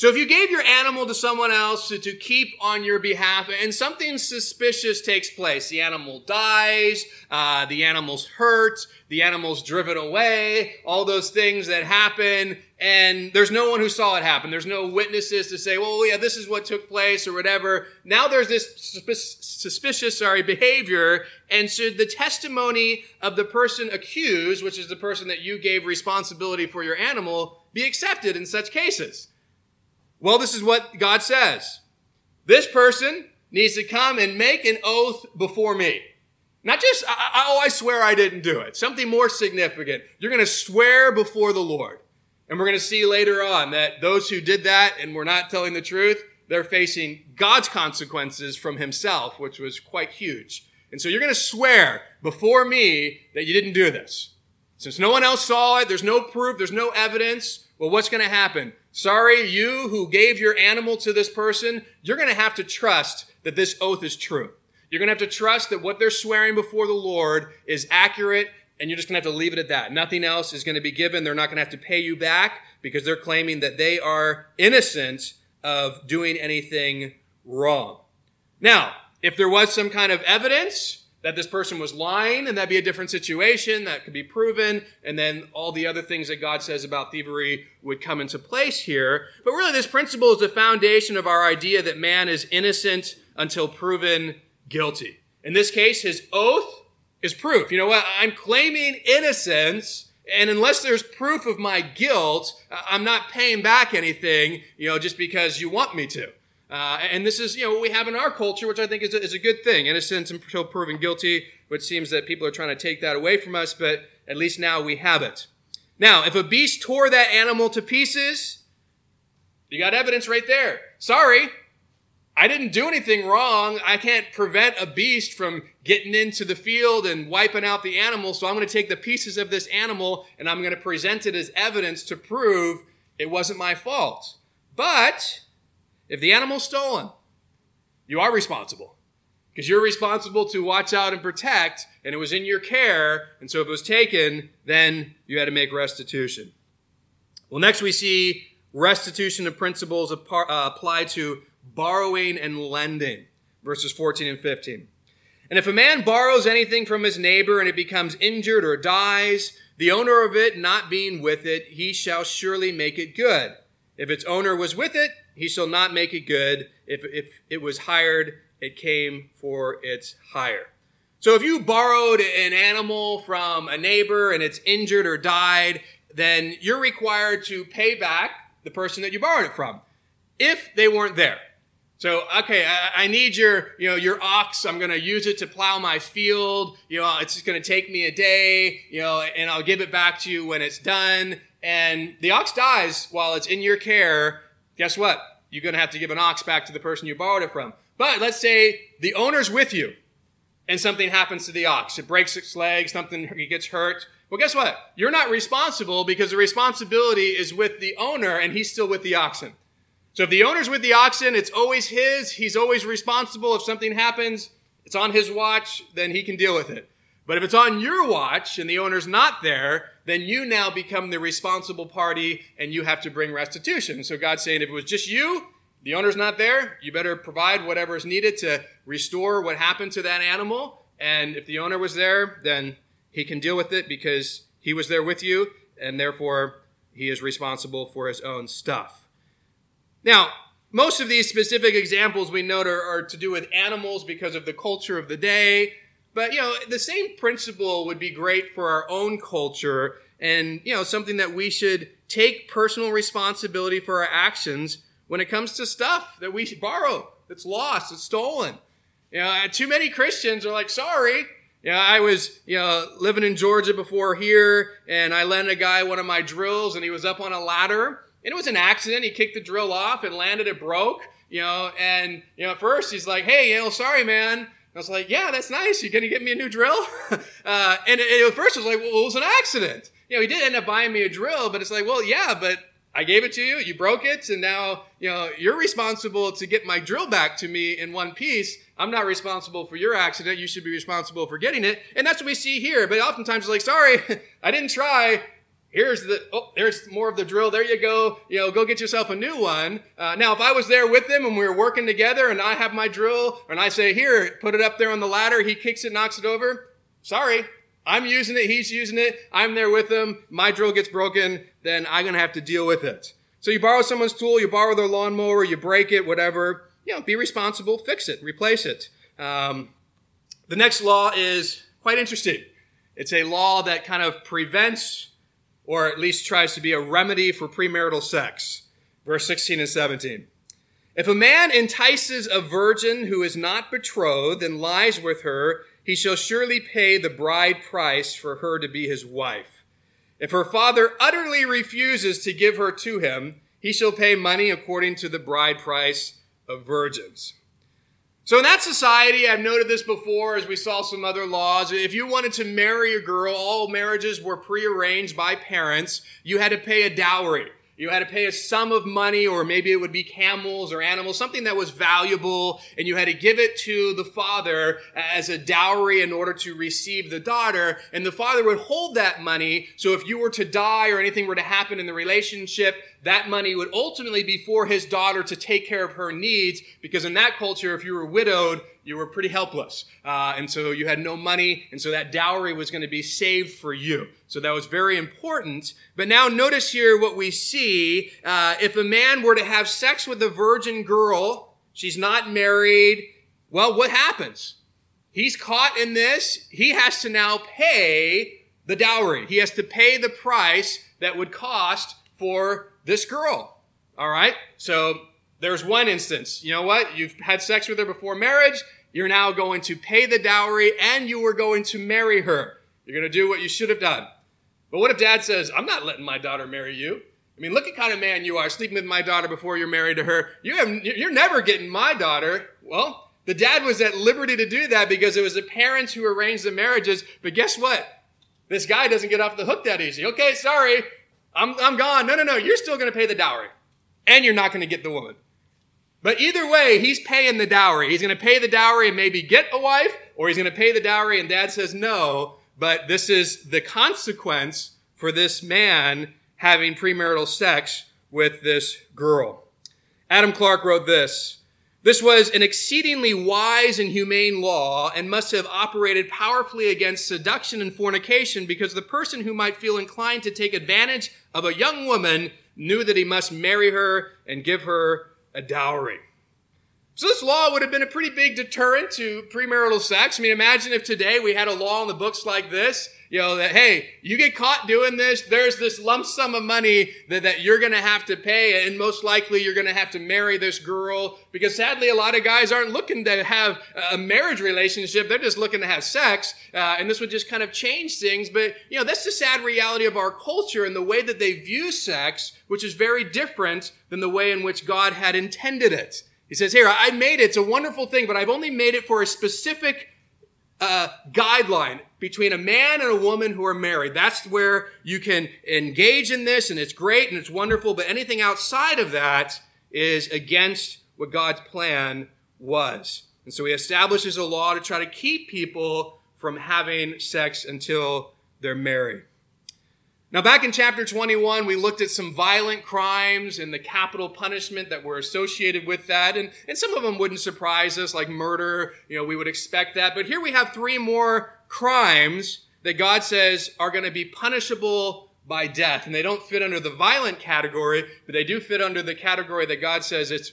So if you gave your animal to someone else to, to, keep on your behalf and something suspicious takes place, the animal dies, uh, the animal's hurt, the animal's driven away, all those things that happen, and there's no one who saw it happen. There's no witnesses to say, well, yeah, this is what took place or whatever. Now there's this suspicious, sorry, behavior, and should the testimony of the person accused, which is the person that you gave responsibility for your animal, be accepted in such cases? Well, this is what God says. This person needs to come and make an oath before me. Not just, oh, I swear I didn't do it. Something more significant. You're going to swear before the Lord. And we're going to see later on that those who did that and were not telling the truth, they're facing God's consequences from himself, which was quite huge. And so you're going to swear before me that you didn't do this. Since no one else saw it, there's no proof, there's no evidence. Well, what's going to happen? Sorry, you who gave your animal to this person, you're going to have to trust that this oath is true. You're going to have to trust that what they're swearing before the Lord is accurate, and you're just going to have to leave it at that. Nothing else is going to be given. They're not going to have to pay you back because they're claiming that they are innocent of doing anything wrong. Now, if there was some kind of evidence, that this person was lying, and that'd be a different situation that could be proven, and then all the other things that God says about thievery would come into place here. But really, this principle is the foundation of our idea that man is innocent until proven guilty. In this case, his oath is proof. You know what? I'm claiming innocence. And unless there's proof of my guilt, I'm not paying back anything, you know, just because you want me to. Uh, and this is, you know, what we have in our culture, which I think is a, is a good thing. Innocence until proven guilty, which seems that people are trying to take that away from us, but at least now we have it. Now, if a beast tore that animal to pieces, you got evidence right there. Sorry, I didn't do anything wrong. I can't prevent a beast from getting into the field and wiping out the animal. So I'm going to take the pieces of this animal and I'm going to present it as evidence to prove it wasn't my fault. But if the animal's stolen, you are responsible because you're responsible to watch out and protect, and it was in your care. And so if it was taken, then you had to make restitution. Well, next we see restitution of principles uh, apply to borrowing and lending, verses 14 and 15. And if a man borrows anything from his neighbor and it becomes injured or dies, the owner of it not being with it, he shall surely make it good. If its owner was with it, he shall not make it good. If, if it was hired, it came for its hire. So if you borrowed an animal from a neighbor and it's injured or died, then you're required to pay back the person that you borrowed it from if they weren't there. So, okay, I, need your, you know, your ox. I'm going to use it to plow my field. You know, it's going to take me a day, you know, and I'll give it back to you when it's done. And the ox dies while it's in your care guess what? You're going to have to give an ox back to the person you borrowed it from. But let's say the owner's with you and something happens to the ox. It breaks its leg, something, it gets hurt. Well, guess what? You're not responsible because the responsibility is with the owner and he's still with the oxen. So if the owner's with the oxen, it's always his. He's always responsible. If something happens, it's on his watch, then he can deal with it. But if it's on your watch and the owner's not there, then you now become the responsible party and you have to bring restitution. So God's saying if it was just you, the owner's not there, you better provide whatever is needed to restore what happened to that animal. And if the owner was there, then he can deal with it because he was there with you and therefore he is responsible for his own stuff. Now, most of these specific examples we note are, are to do with animals because of the culture of the day. But, you know, the same principle would be great for our own culture and, you know, something that we should take personal responsibility for our actions when it comes to stuff that we borrow, that's lost, that's stolen. You know, uh, too many Christians are like, sorry. You know, I was, you know, living in Georgia before here, and I lent a guy one of my drills, and he was up on a ladder, and it was an accident. He kicked the drill off and landed, it broke, you know, and, you know, at first he's like, hey, know, sorry, man. I was like, yeah, that's nice. You're going to get me a new drill? uh, and it, at first I was like, well, it was an accident. You know, he did end up buying me a drill, but it's like, well, yeah, but I gave it to you, you broke it, and now, you know, you're responsible to get my drill back to me in one piece. I'm not responsible for your accident. You should be responsible for getting it. And that's what we see here. But oftentimes it's like, sorry, I didn't try here's the oh there's more of the drill. There you go. You know go get yourself a new one. Uh, now if i was there with them and we were working together and i have my drill and i say here put it up there on the ladder he kicks it knocks it over. Sorry. I'm using it. He's using it. I'm there with him. My drill gets broken. Then i'm going to have to deal with it. So you borrow someone's tool you borrow their lawnmower you break it whatever. You know be responsible. Fix it. Replace it. Um, the next law is quite interesting. It's a law that kind of prevents or at least tries to be a remedy for premarital sex. Verse 16 and 17. If a man entices a virgin who is not betrothed and lies with her, he shall surely pay the bride price for her to be his wife. If her father utterly refuses to give her to him, he shall pay money according to the bride price of virgins. So in that society, I've noted this before as we saw some other laws. If you wanted to marry a girl, all marriages were prearranged by parents. You had to pay a dowry. You had to pay a sum of money, or maybe it would be camels or animals, something that was valuable, and you had to give it to the father as a dowry in order to receive the daughter. And the father would hold that money, so if you were to die or anything were to happen in the relationship, that money would ultimately be for his daughter to take care of her needs, because in that culture, if you were widowed, you were pretty helpless. Uh, and so you had no money, and so that dowry was going to be saved for you. So that was very important. But now notice here what we see. Uh, if a man were to have sex with a virgin girl, she's not married, well, what happens? He's caught in this. He has to now pay the dowry. He has to pay the price that would cost for this girl. All right? So there's one instance. You know what? You've had sex with her before marriage. You're now going to pay the dowry and you were going to marry her. You're going to do what you should have done. But what if dad says, I'm not letting my daughter marry you? I mean, look at kind of man you are, sleeping with my daughter before you're married to her. You have, you're never getting my daughter. Well, the dad was at liberty to do that because it was the parents who arranged the marriages. But guess what? This guy doesn't get off the hook that easy. Okay, sorry. I'm, I'm gone. No, no, no. You're still going to pay the dowry. And you're not going to get the woman. But either way, he's paying the dowry. He's going to pay the dowry and maybe get a wife, or he's going to pay the dowry and dad says no. But this is the consequence for this man having premarital sex with this girl. Adam Clarke wrote this. This was an exceedingly wise and humane law and must have operated powerfully against seduction and fornication because the person who might feel inclined to take advantage of a young woman knew that he must marry her and give her a dowry. So this law would have been a pretty big deterrent to premarital sex. I mean, imagine if today we had a law in the books like this, you know, that, hey, you get caught doing this, there's this lump sum of money that, that you're going to have to pay, and most likely you're going to have to marry this girl, because sadly a lot of guys aren't looking to have a marriage relationship, they're just looking to have sex, uh, and this would just kind of change things, but, you know, that's the sad reality of our culture and the way that they view sex, which is very different than the way in which God had intended it. He says, Here, I made it. It's a wonderful thing, but I've only made it for a specific uh, guideline between a man and a woman who are married. That's where you can engage in this, and it's great and it's wonderful, but anything outside of that is against what God's plan was. And so he establishes a law to try to keep people from having sex until they're married. Now, back in chapter 21, we looked at some violent crimes and the capital punishment that were associated with that. And, and some of them wouldn't surprise us, like murder. You know, we would expect that. But here we have three more crimes that God says are going to be punishable by death. And they don't fit under the violent category, but they do fit under the category that God says it's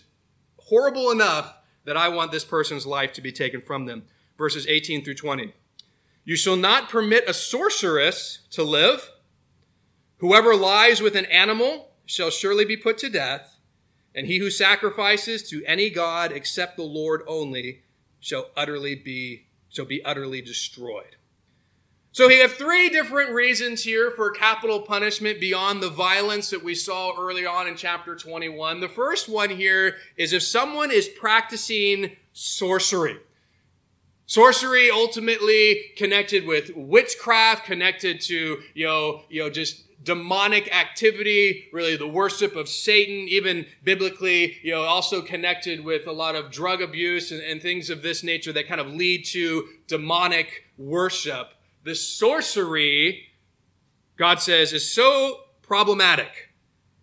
horrible enough that I want this person's life to be taken from them. Verses 18 through 20. You shall not permit a sorceress to live Whoever lies with an animal shall surely be put to death, and he who sacrifices to any god except the Lord only shall utterly be shall be utterly destroyed. So we have three different reasons here for capital punishment beyond the violence that we saw early on in chapter 21. The first one here is if someone is practicing sorcery. Sorcery ultimately connected with witchcraft, connected to, you know, you know, just demonic activity, really the worship of Satan, even biblically, you know, also connected with a lot of drug abuse and, and things of this nature that kind of lead to demonic worship. The sorcery, God says, is so problematic.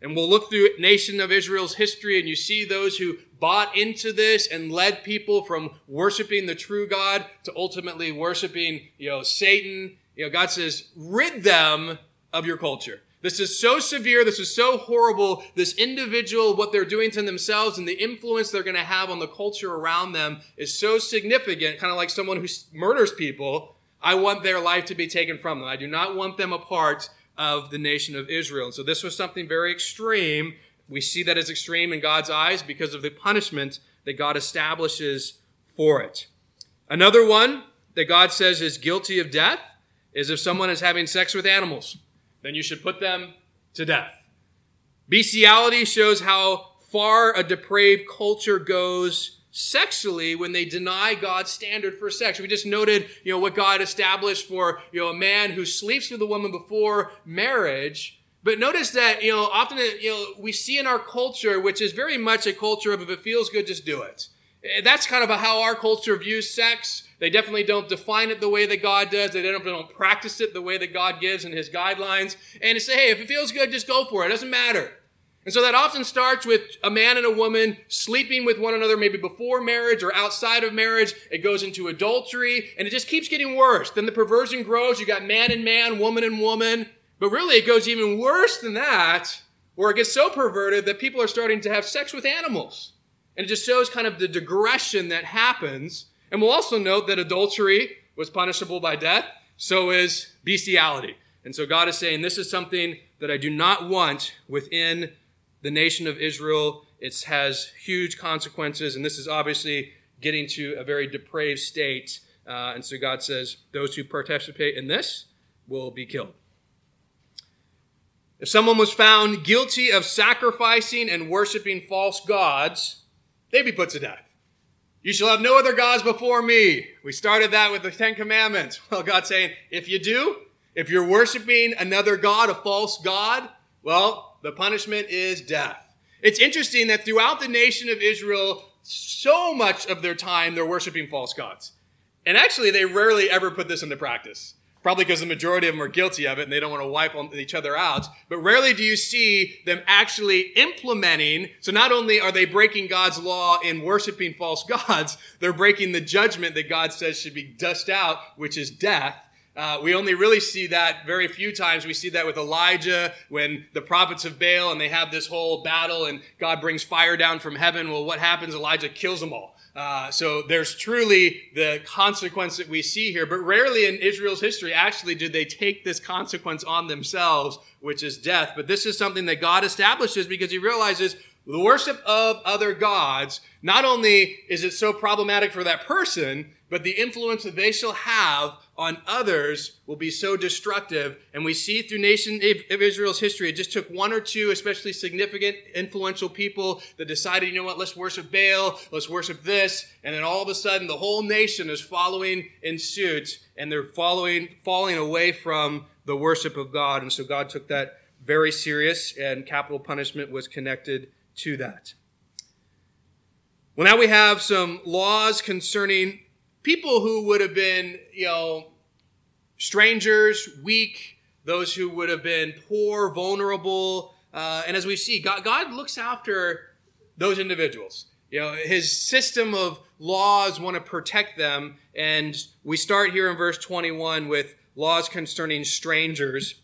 And we'll look through nation of Israel's history and you see those who bought into this and led people from worshiping the true God to ultimately worshiping, you know, Satan. You know, God says, rid them of your culture. This is so severe. This is so horrible. This individual, what they're doing to themselves and the influence they're going to have on the culture around them is so significant, kind of like someone who murders people. I want their life to be taken from them. I do not want them a part of the nation of Israel. And So this was something very extreme. We see that as extreme in God's eyes because of the punishment that God establishes for it. Another one that God says is guilty of death is if someone is having sex with animals then you should put them to death. Bestiality shows how far a depraved culture goes sexually when they deny God's standard for sex. We just noted, you know, what God established for, you know, a man who sleeps with a woman before marriage. But notice that, you know, often, you know, we see in our culture, which is very much a culture of if it feels good, just do it. Eh, that's kind of how our culture views sex. They definitely don't define it the way that God does. They don't, don't practice it the way that God gives in His guidelines. And to say, hey, if it feels good, just go for it. It doesn't matter. And so that often starts with a man and a woman sleeping with one another, maybe before marriage or outside of marriage. It goes into adultery, and it just keeps getting worse. Then the perversion grows. You got man and man, woman and woman. But really, it goes even worse than that, where it gets so perverted that people are starting to have sex with animals. And it just shows kind of the digression that happens. And we'll also note that adultery was punishable by death, so is bestiality. And so God is saying, this is something that I do not want within the nation of Israel. It has huge consequences, and this is obviously getting to a very depraved state. Uh, and so God says, those who participate in this will be killed. If someone was found guilty of sacrificing and worshiping false gods, they'd be put to death. You shall have no other gods before me. We started that with the Ten Commandments. Well, God's saying, if you do, if you're worshiping another God, a false God, well, the punishment is death. It's interesting that throughout the nation of Israel, so much of their time they're worshiping false gods. And actually, they rarely ever put this into practice. Probably because the majority of them are guilty of it and they don't want to wipe each other out. But rarely do you see them actually implementing. So not only are they breaking God's law in worshiping false gods, they're breaking the judgment that God says should be dust out, which is death. Uh, we only really see that very few times. We see that with Elijah when the prophets of Baal and they have this whole battle and God brings fire down from heaven. Well, what happens? Elijah kills them all. Uh, so there's truly the consequence that we see here, but rarely in Israel's history actually did they take this consequence on themselves, which is death. But this is something that God establishes because he realizes the worship of other gods, not only is it so problematic for that person, but the influence that they shall have on others will be so destructive. And we see through nation of Israel's history, it just took one or two, especially significant, influential people that decided, you know what, let's worship Baal, let's worship this. And then all of a sudden, the whole nation is following in suit and they're following, falling away from the worship of God. And so God took that very serious and capital punishment was connected to that. Well, now we have some laws concerning people who would have been, you know, strangers, weak, those who would have been poor, vulnerable. Uh, and as we see, God, God looks after those individuals. You know, his system of laws want to protect them. And we start here in verse 21 with laws concerning strangers.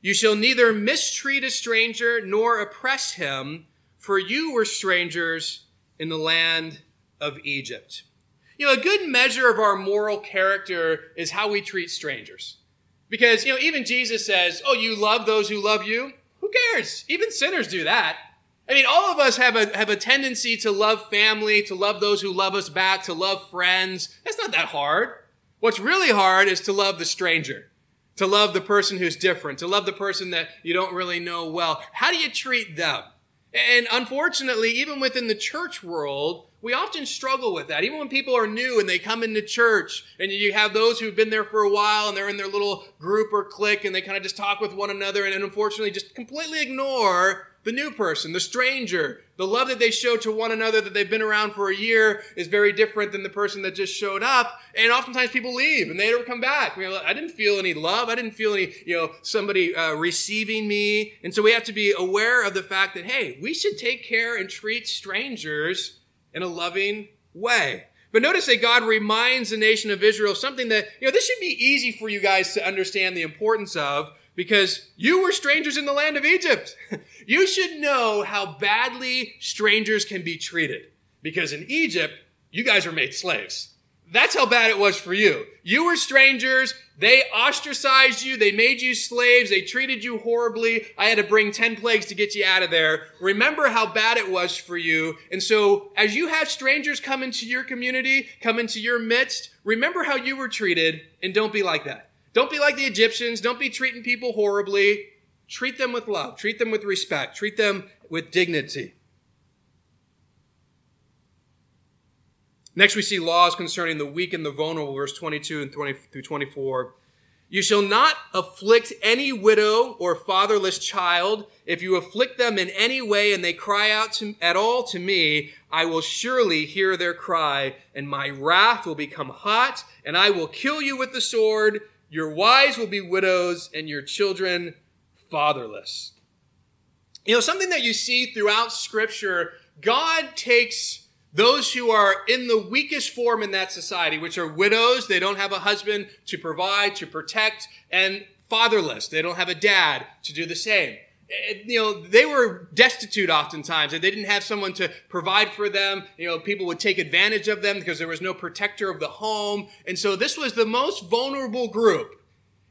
You shall neither mistreat a stranger nor oppress him, for you were strangers in the land of Egypt. You know, a good measure of our moral character is how we treat strangers. Because, you know, even Jesus says, Oh, you love those who love you? Who cares? Even sinners do that. I mean, all of us have a, have a tendency to love family, to love those who love us back, to love friends. That's not that hard. What's really hard is to love the stranger, to love the person who's different, to love the person that you don't really know well. How do you treat them? And unfortunately, even within the church world, we often struggle with that. Even when people are new and they come into church and you have those who've been there for a while and they're in their little group or clique and they kind of just talk with one another and, unfortunately just completely ignore the new person, the stranger. The love that they show to one another that they've been around for a year is very different than the person that just showed up. And oftentimes people leave and they never come back. I didn't feel any love. I didn't feel any, you know, somebody uh, receiving me. And so we have to be aware of the fact that, hey, we should take care and treat strangers in a loving way. But notice that God reminds the nation of Israel of something that, you know, this should be easy for you guys to understand the importance of because you were strangers in the land of Egypt. you should know how badly strangers can be treated because in Egypt, you guys were made slaves. That's how bad it was for you. You were strangers. They ostracized you. They made you slaves. They treated you horribly. I had to bring 10 plagues to get you out of there. Remember how bad it was for you. And so as you have strangers come into your community, come into your midst, remember how you were treated and don't be like that. Don't be like the Egyptians. Don't be treating people horribly. Treat them with love. Treat them with respect. Treat them with dignity. Next, we see laws concerning the weak and the vulnerable, verse 22 and 20 through 24. You shall not afflict any widow or fatherless child. If you afflict them in any way and they cry out to, at all to me, I will surely hear their cry, and my wrath will become hot, and I will kill you with the sword. Your wives will be widows, and your children fatherless. You know, something that you see throughout Scripture, God takes those who are in the weakest form in that society, which are widows, they don't have a husband to provide, to protect, and fatherless, they don't have a dad to do the same. Eh, you know, they were destitute oftentimes. They didn't have someone to provide for them. You know, people would take advantage of them because there was no protector of the home. And so this was the most vulnerable group.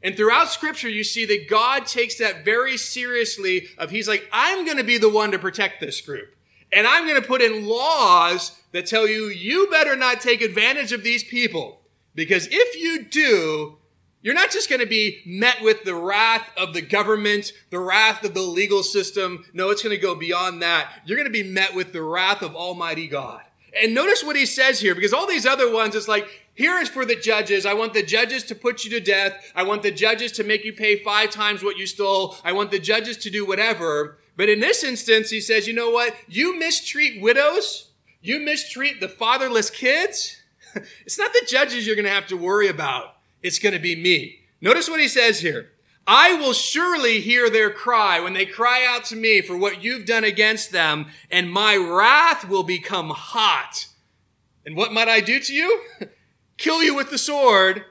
And throughout scripture, you see that God takes that very seriously of he's like, I'm going to be the one to protect this group. And I'm going to put in laws that tell you, you better not take advantage of these people. Because if you do, you're not just going to be met with the wrath of the government, the wrath of the legal system. No, it's going to go beyond that. You're going to be met with the wrath of Almighty God. And notice what he says here, because all these other ones, it's like, here is for the judges. I want the judges to put you to death. I want the judges to make you pay five times what you stole. I want the judges to do whatever. But in this instance, he says, you know what? You mistreat widows. You mistreat the fatherless kids. it's not the judges you're going to have to worry about it's going to be me. Notice what he says here. I will surely hear their cry when they cry out to me for what you've done against them, and my wrath will become hot. And what might I do to you? Kill you with the sword.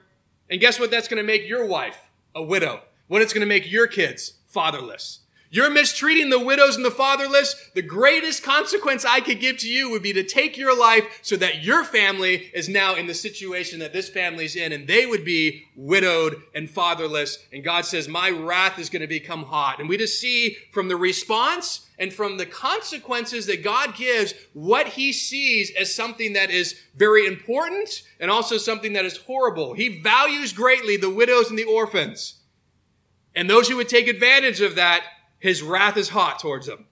And guess what that's going to make your wife? A widow. What it's going to make your kids? Fatherless. You're mistreating the widows and the fatherless. The greatest consequence I could give to you would be to take your life so that your family is now in the situation that this family's in and they would be widowed and fatherless. And God says, my wrath is going to become hot. And we just see from the response and from the consequences that God gives what he sees as something that is very important and also something that is horrible. He values greatly the widows and the orphans. And those who would take advantage of that his wrath is hot towards them.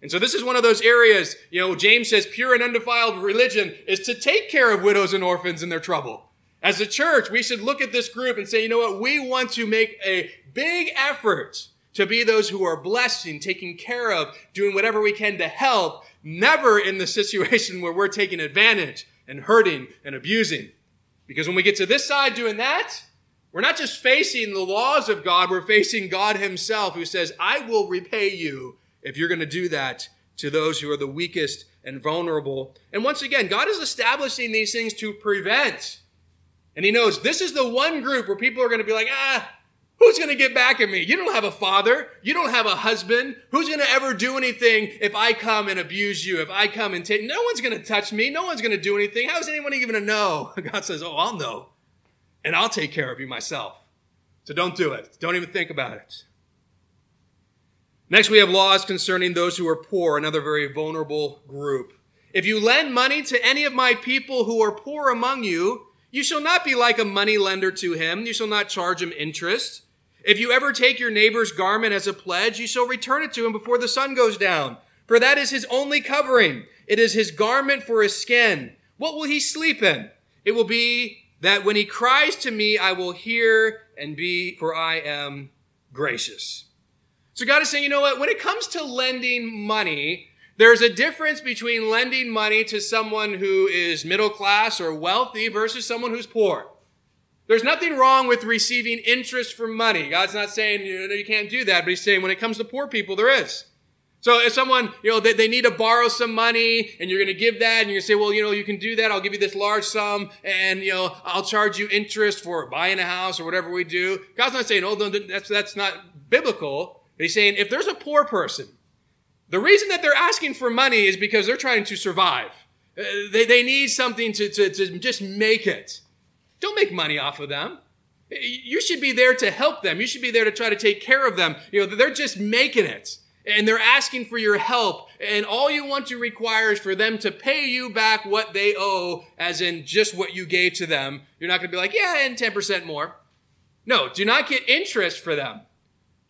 And so this is one of those areas, you know, James says pure and undefiled religion is to take care of widows and orphans in their trouble. As a church, we should look at this group and say, you know what, we want to make a big effort to be those who are blessing, taking care of, doing whatever we can to help, never in the situation where we're taking advantage and hurting and abusing. Because when we get to this side doing that, we're not just facing the laws of God, we're facing God Himself who says, I will repay you if you're going to do that to those who are the weakest and vulnerable. And once again, God is establishing these things to prevent. And He knows this is the one group where people are going to be like, ah, Who's going to get back at me? You don't have a father. You don't have a husband. Who's going to ever do anything if I come and abuse you? If I come and take, no one's going to touch me. No one's going to do anything. How is anyone even going to know? God says, Oh, I'll know and I'll take care of you myself. So don't do it. Don't even think about it. Next, we have laws concerning those who are poor, another very vulnerable group. If you lend money to any of my people who are poor among you, you shall not be like a money lender to him. You shall not charge him interest. If you ever take your neighbor's garment as a pledge, you shall return it to him before the sun goes down. For that is his only covering. It is his garment for his skin. What will he sleep in? It will be that when he cries to me, I will hear and be, for I am gracious. So God is saying, you know what? When it comes to lending money, there's a difference between lending money to someone who is middle class or wealthy versus someone who's poor. There's nothing wrong with receiving interest for money. God's not saying you, know, you can't do that, but He's saying when it comes to poor people, there is. So if someone, you know, they, they need to borrow some money and you're going to give that and you're going to say, well, you know, you can do that. I'll give you this large sum and, you know, I'll charge you interest for buying a house or whatever we do. God's not saying, oh, that's, that's not biblical. But he's saying if there's a poor person, the reason that they're asking for money is because they're trying to survive. Uh, they, they need something to, to, to just make it. Don't make money off of them. You should be there to help them. You should be there to try to take care of them. You know, they're just making it and they're asking for your help. And all you want to require is for them to pay you back what they owe, as in just what you gave to them. You're not going to be like, yeah, and 10% more. No, do not get interest for them.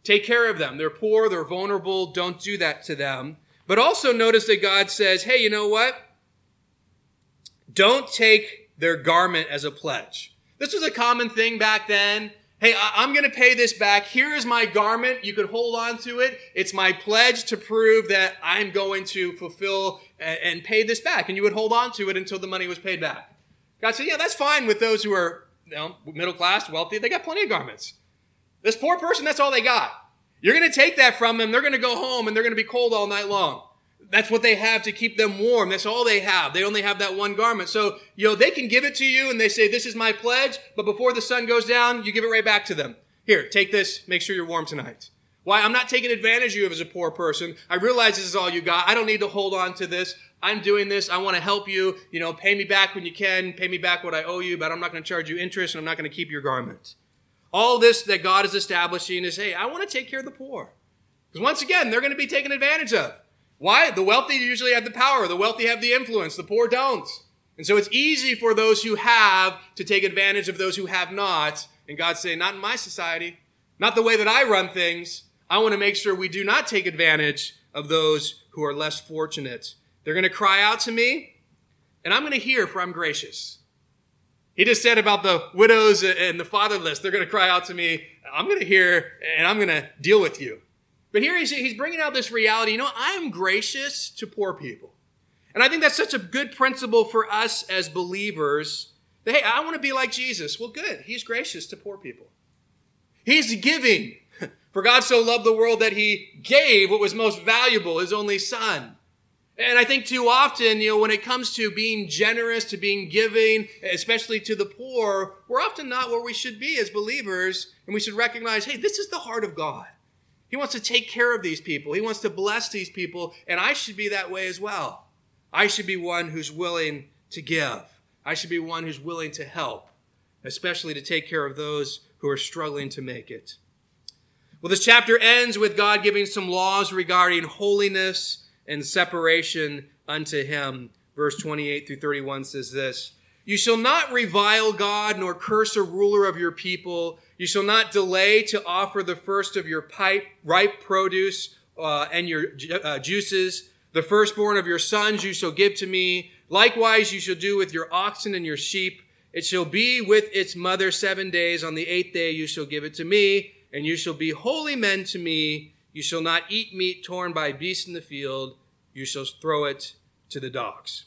Take care of them. They're poor, they're vulnerable. Don't do that to them. But also notice that God says, hey, you know what? Don't take their garment as a pledge. This was a common thing back then. Hey, I'm going to pay this back. Here is my garment. You can hold on to it. It's my pledge to prove that I'm going to fulfill and pay this back. And you would hold on to it until the money was paid back. God said, yeah, that's fine with those who are you know, middle class, wealthy. They got plenty of garments. This poor person, that's all they got. You're going to take that from them. They're going to go home and they're going to be cold all night long. That's what they have to keep them warm. That's all they have. They only have that one garment. So, you know, they can give it to you and they say, this is my pledge. But before the sun goes down, you give it right back to them. Here, take this. Make sure you're warm tonight. Why? I'm not taking advantage of you as a poor person. I realize this is all you got. I don't need to hold on to this. I'm doing this. I want to help you. You know, pay me back when you can. Pay me back what I owe you, but I'm not going to charge you interest and I'm not going to keep your garment. All this that God is establishing is, hey, I want to take care of the poor. Because once again, they're going to be taken advantage of. Why? The wealthy usually have the power. The wealthy have the influence. The poor don't. And so it's easy for those who have to take advantage of those who have not. And God's saying, not in my society, not the way that I run things. I want to make sure we do not take advantage of those who are less fortunate. They're going to cry out to me, and I'm going to hear, for I'm gracious. He just said about the widows and the fatherless, they're going to cry out to me. I'm going to hear, and I'm going to deal with you. But here he's, he's bringing out this reality. You know, I'm gracious to poor people. And I think that's such a good principle for us as believers that, hey, I want to be like Jesus. Well, good. He's gracious to poor people. He's giving. For God so loved the world that he gave what was most valuable, his only son. And I think too often, you know, when it comes to being generous, to being giving, especially to the poor, we're often not where we should be as believers. And we should recognize, hey, this is the heart of God. He wants to take care of these people. He wants to bless these people, and I should be that way as well. I should be one who's willing to give. I should be one who's willing to help, especially to take care of those who are struggling to make it. Well, this chapter ends with God giving some laws regarding holiness and separation unto him. Verse 28 through 31 says this You shall not revile God nor curse a ruler of your people you shall not delay to offer the first of your pipe, ripe produce uh, and your uh, juices. The firstborn of your sons you shall give to me. Likewise, you shall do with your oxen and your sheep. It shall be with its mother seven days. On the eighth day you shall give it to me, and you shall be holy men to me. You shall not eat meat torn by beasts in the field. You shall throw it to the dogs.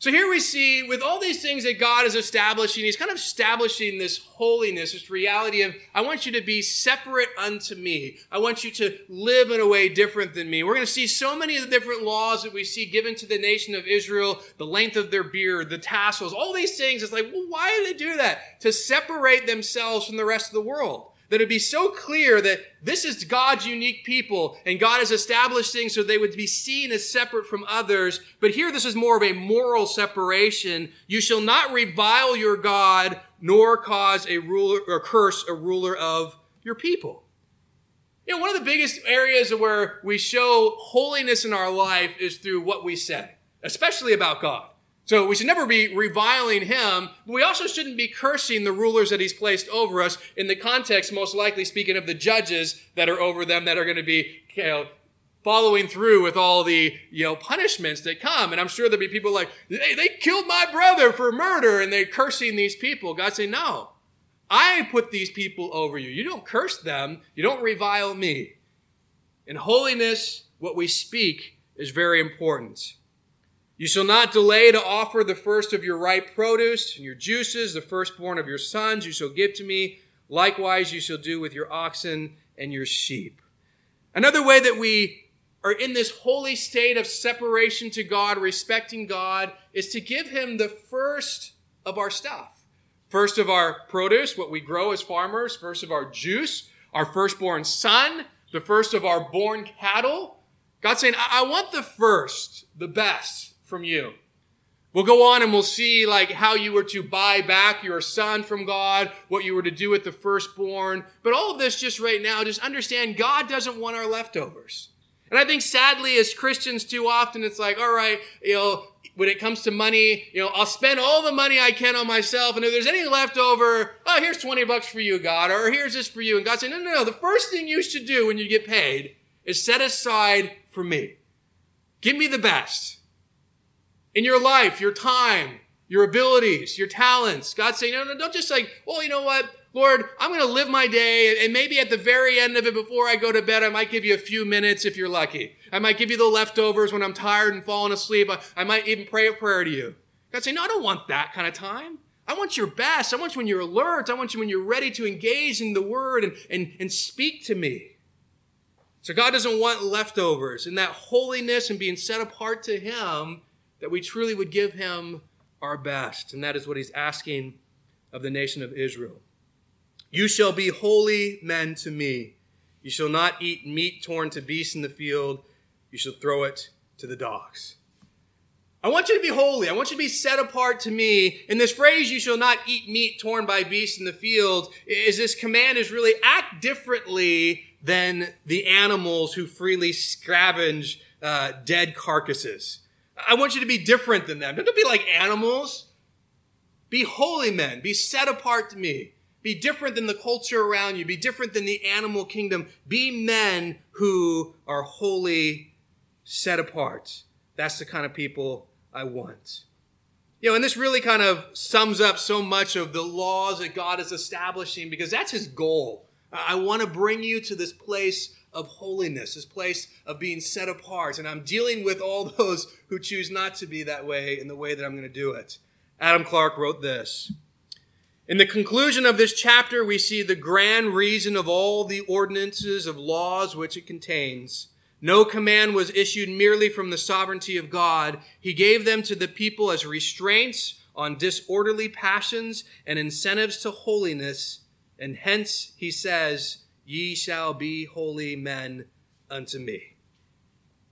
So here we see, with all these things that God is establishing, He's kind of establishing this holiness, this reality of, I want you to be separate unto me. I want you to live in a way different than me. We're going to see so many of the different laws that we see given to the nation of Israel, the length of their beard, the tassels, all these things. It's like, well, why do they do that? To separate themselves from the rest of the world that it'd be so clear that this is God's unique people and God has established things so they would be seen as separate from others. But here this is more of a moral separation. You shall not revile your God nor cause a ruler or curse a ruler of your people. You know, one of the biggest areas where we show holiness in our life is through what we say, especially about God. So we should never be reviling him, but we also shouldn't be cursing the rulers that he's placed over us in the context, most likely speaking of the judges that are over them that are going to be, you know, following through with all the, you know, punishments that come. And I'm sure there'll be people like, they, they killed my brother for murder and they're cursing these people. God say, no, I put these people over you. You don't curse them. You don't revile me. In holiness, what we speak is very important. You shall not delay to offer the first of your ripe produce and your juices, the firstborn of your sons, you shall give to me. Likewise, you shall do with your oxen and your sheep. Another way that we are in this holy state of separation to God, respecting God, is to give Him the first of our stuff. First of our produce, what we grow as farmers, first of our juice, our firstborn son, the first of our born cattle. God's saying, I, I want the first, the best from you. We'll go on and we'll see like how you were to buy back your son from God, what you were to do with the firstborn. But all of this just right now, just understand God doesn't want our leftovers. And I think sadly as Christians too often it's like, all right, you know, when it comes to money, you know, I'll spend all the money I can on myself. And if there's any left over, oh, here's 20 bucks for you, God, or here's this for you. And God said, no, no, no. The first thing you should do when you get paid is set aside for me. Give me the best in your life, your time, your abilities, your talents. God's saying, no, no, don't just like, well, you know what? Lord, I'm going to live my day, and maybe at the very end of it, before I go to bed, I might give you a few minutes if you're lucky. I might give you the leftovers when I'm tired and falling asleep. I, I might even pray a prayer to you. God saying, no, I don't want that kind of time. I want your best. I want you when you're alert. I want you when you're ready to engage in the word and, and, and speak to me. So God doesn't want leftovers. And that holiness and being set apart to Him, that we truly would give Him our best. And that is what He's asking of the nation of Israel. You shall be holy men to me. You shall not eat meat torn to beasts in the field. You shall throw it to the dogs. I want you to be holy. I want you to be set apart to me. In this phrase, you shall not eat meat torn by beasts in the field, is this command is really act differently than the animals who freely scavenge uh, dead carcasses. I want you to be different than them. Don't be like animals. Be holy men. Be set apart to me. Be different than the culture around you. Be different than the animal kingdom. Be men who are holy, set apart. That's the kind of people I want. You know, and this really kind of sums up so much of the laws that God is establishing because that's his goal. I want to bring you to this place of holiness, this place of being set apart. And I'm dealing with all those who choose not to be that way in the way that I'm going to do it. Adam Clarke wrote this. In the conclusion of this chapter, we see the grand reason of all the ordinances of laws which it contains. No command was issued merely from the sovereignty of God. He gave them to the people as restraints on disorderly passions and incentives to holiness. And hence he says, Ye shall be holy men unto me.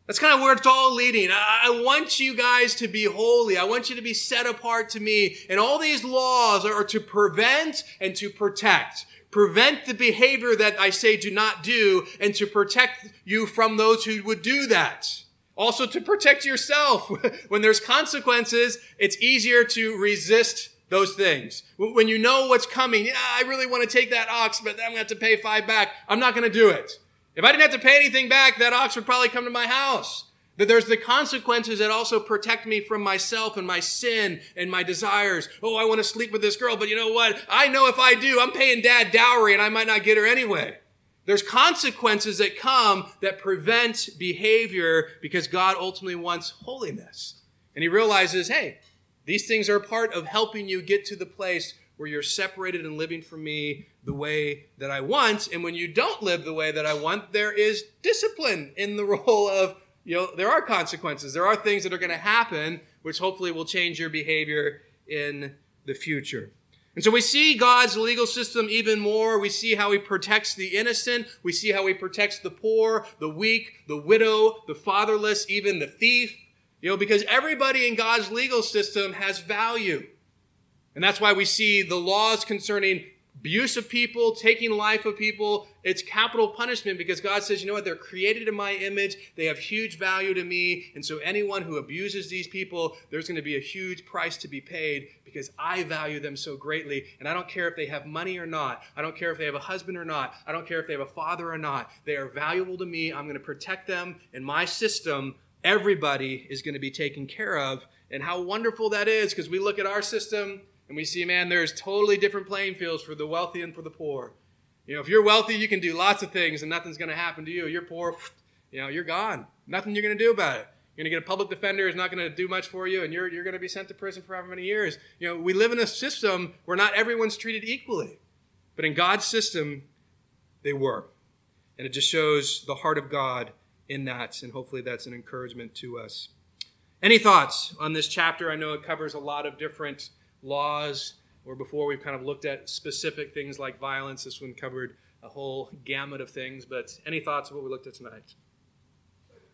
That's kind of where it's all leading. I want you guys to be holy. I want you to be set apart to me. And all these laws are to prevent and to protect prevent the behavior that I say do not do, and to protect you from those who would do that. Also to protect yourself. when there's consequences, it's easier to resist those things. When you know what's coming, yeah, I really want to take that ox, but I'm going to have to pay five back. I'm not going to do it. If I didn't have to pay anything back, that ox would probably come to my house. That there's the consequences that also protect me from myself and my sin and my desires. Oh, I want to sleep with this girl, but you know what? I know if I do, I'm paying dad dowry and I might not get her anyway. There's consequences that come that prevent behavior because God ultimately wants holiness. And he realizes, hey, these things are part of helping you get to the place where you're separated and living for me the way that I want. And when you don't live the way that I want, there is discipline in the role of you know, there are consequences. There are things that are going to happen, which hopefully will change your behavior in the future. And so we see God's legal system even more. We see how he protects the innocent. We see how he protects the poor, the weak, the widow, the fatherless, even the thief. You know, because everybody in God's legal system has value. And that's why we see the laws concerning abuse of people, taking life of people, it's capital punishment because God says, you know what, they're created in my image, they have huge value to me, and so anyone who abuses these people, there's going to be a huge price to be paid because I value them so greatly, and I don't care if they have money or not, I don't care if they have a husband or not, I don't care if they have a father or not, they are valuable to me, I'm going to protect them in my system. Everybody is going to be taken care of, and how wonderful that is because we look at our system and we see, man, there's totally different playing fields for the wealthy and for the poor. You know, if you're wealthy, you can do lots of things and nothing's going to happen to you. You're poor, you know, you're gone. Nothing you're going to do about it. You're going to get a public defender who's not going to do much for you, and you're, you're going to be sent to prison for however many years. You know, we live in a system where not everyone's treated equally. But in God's system, they were. And it just shows the heart of God in that, and hopefully that's an encouragement to us. Any thoughts on this chapter? I know it covers a lot of different laws, or before we've kind of looked at specific things like violence. This one covered a whole gamut of things. But any thoughts of what we looked at tonight?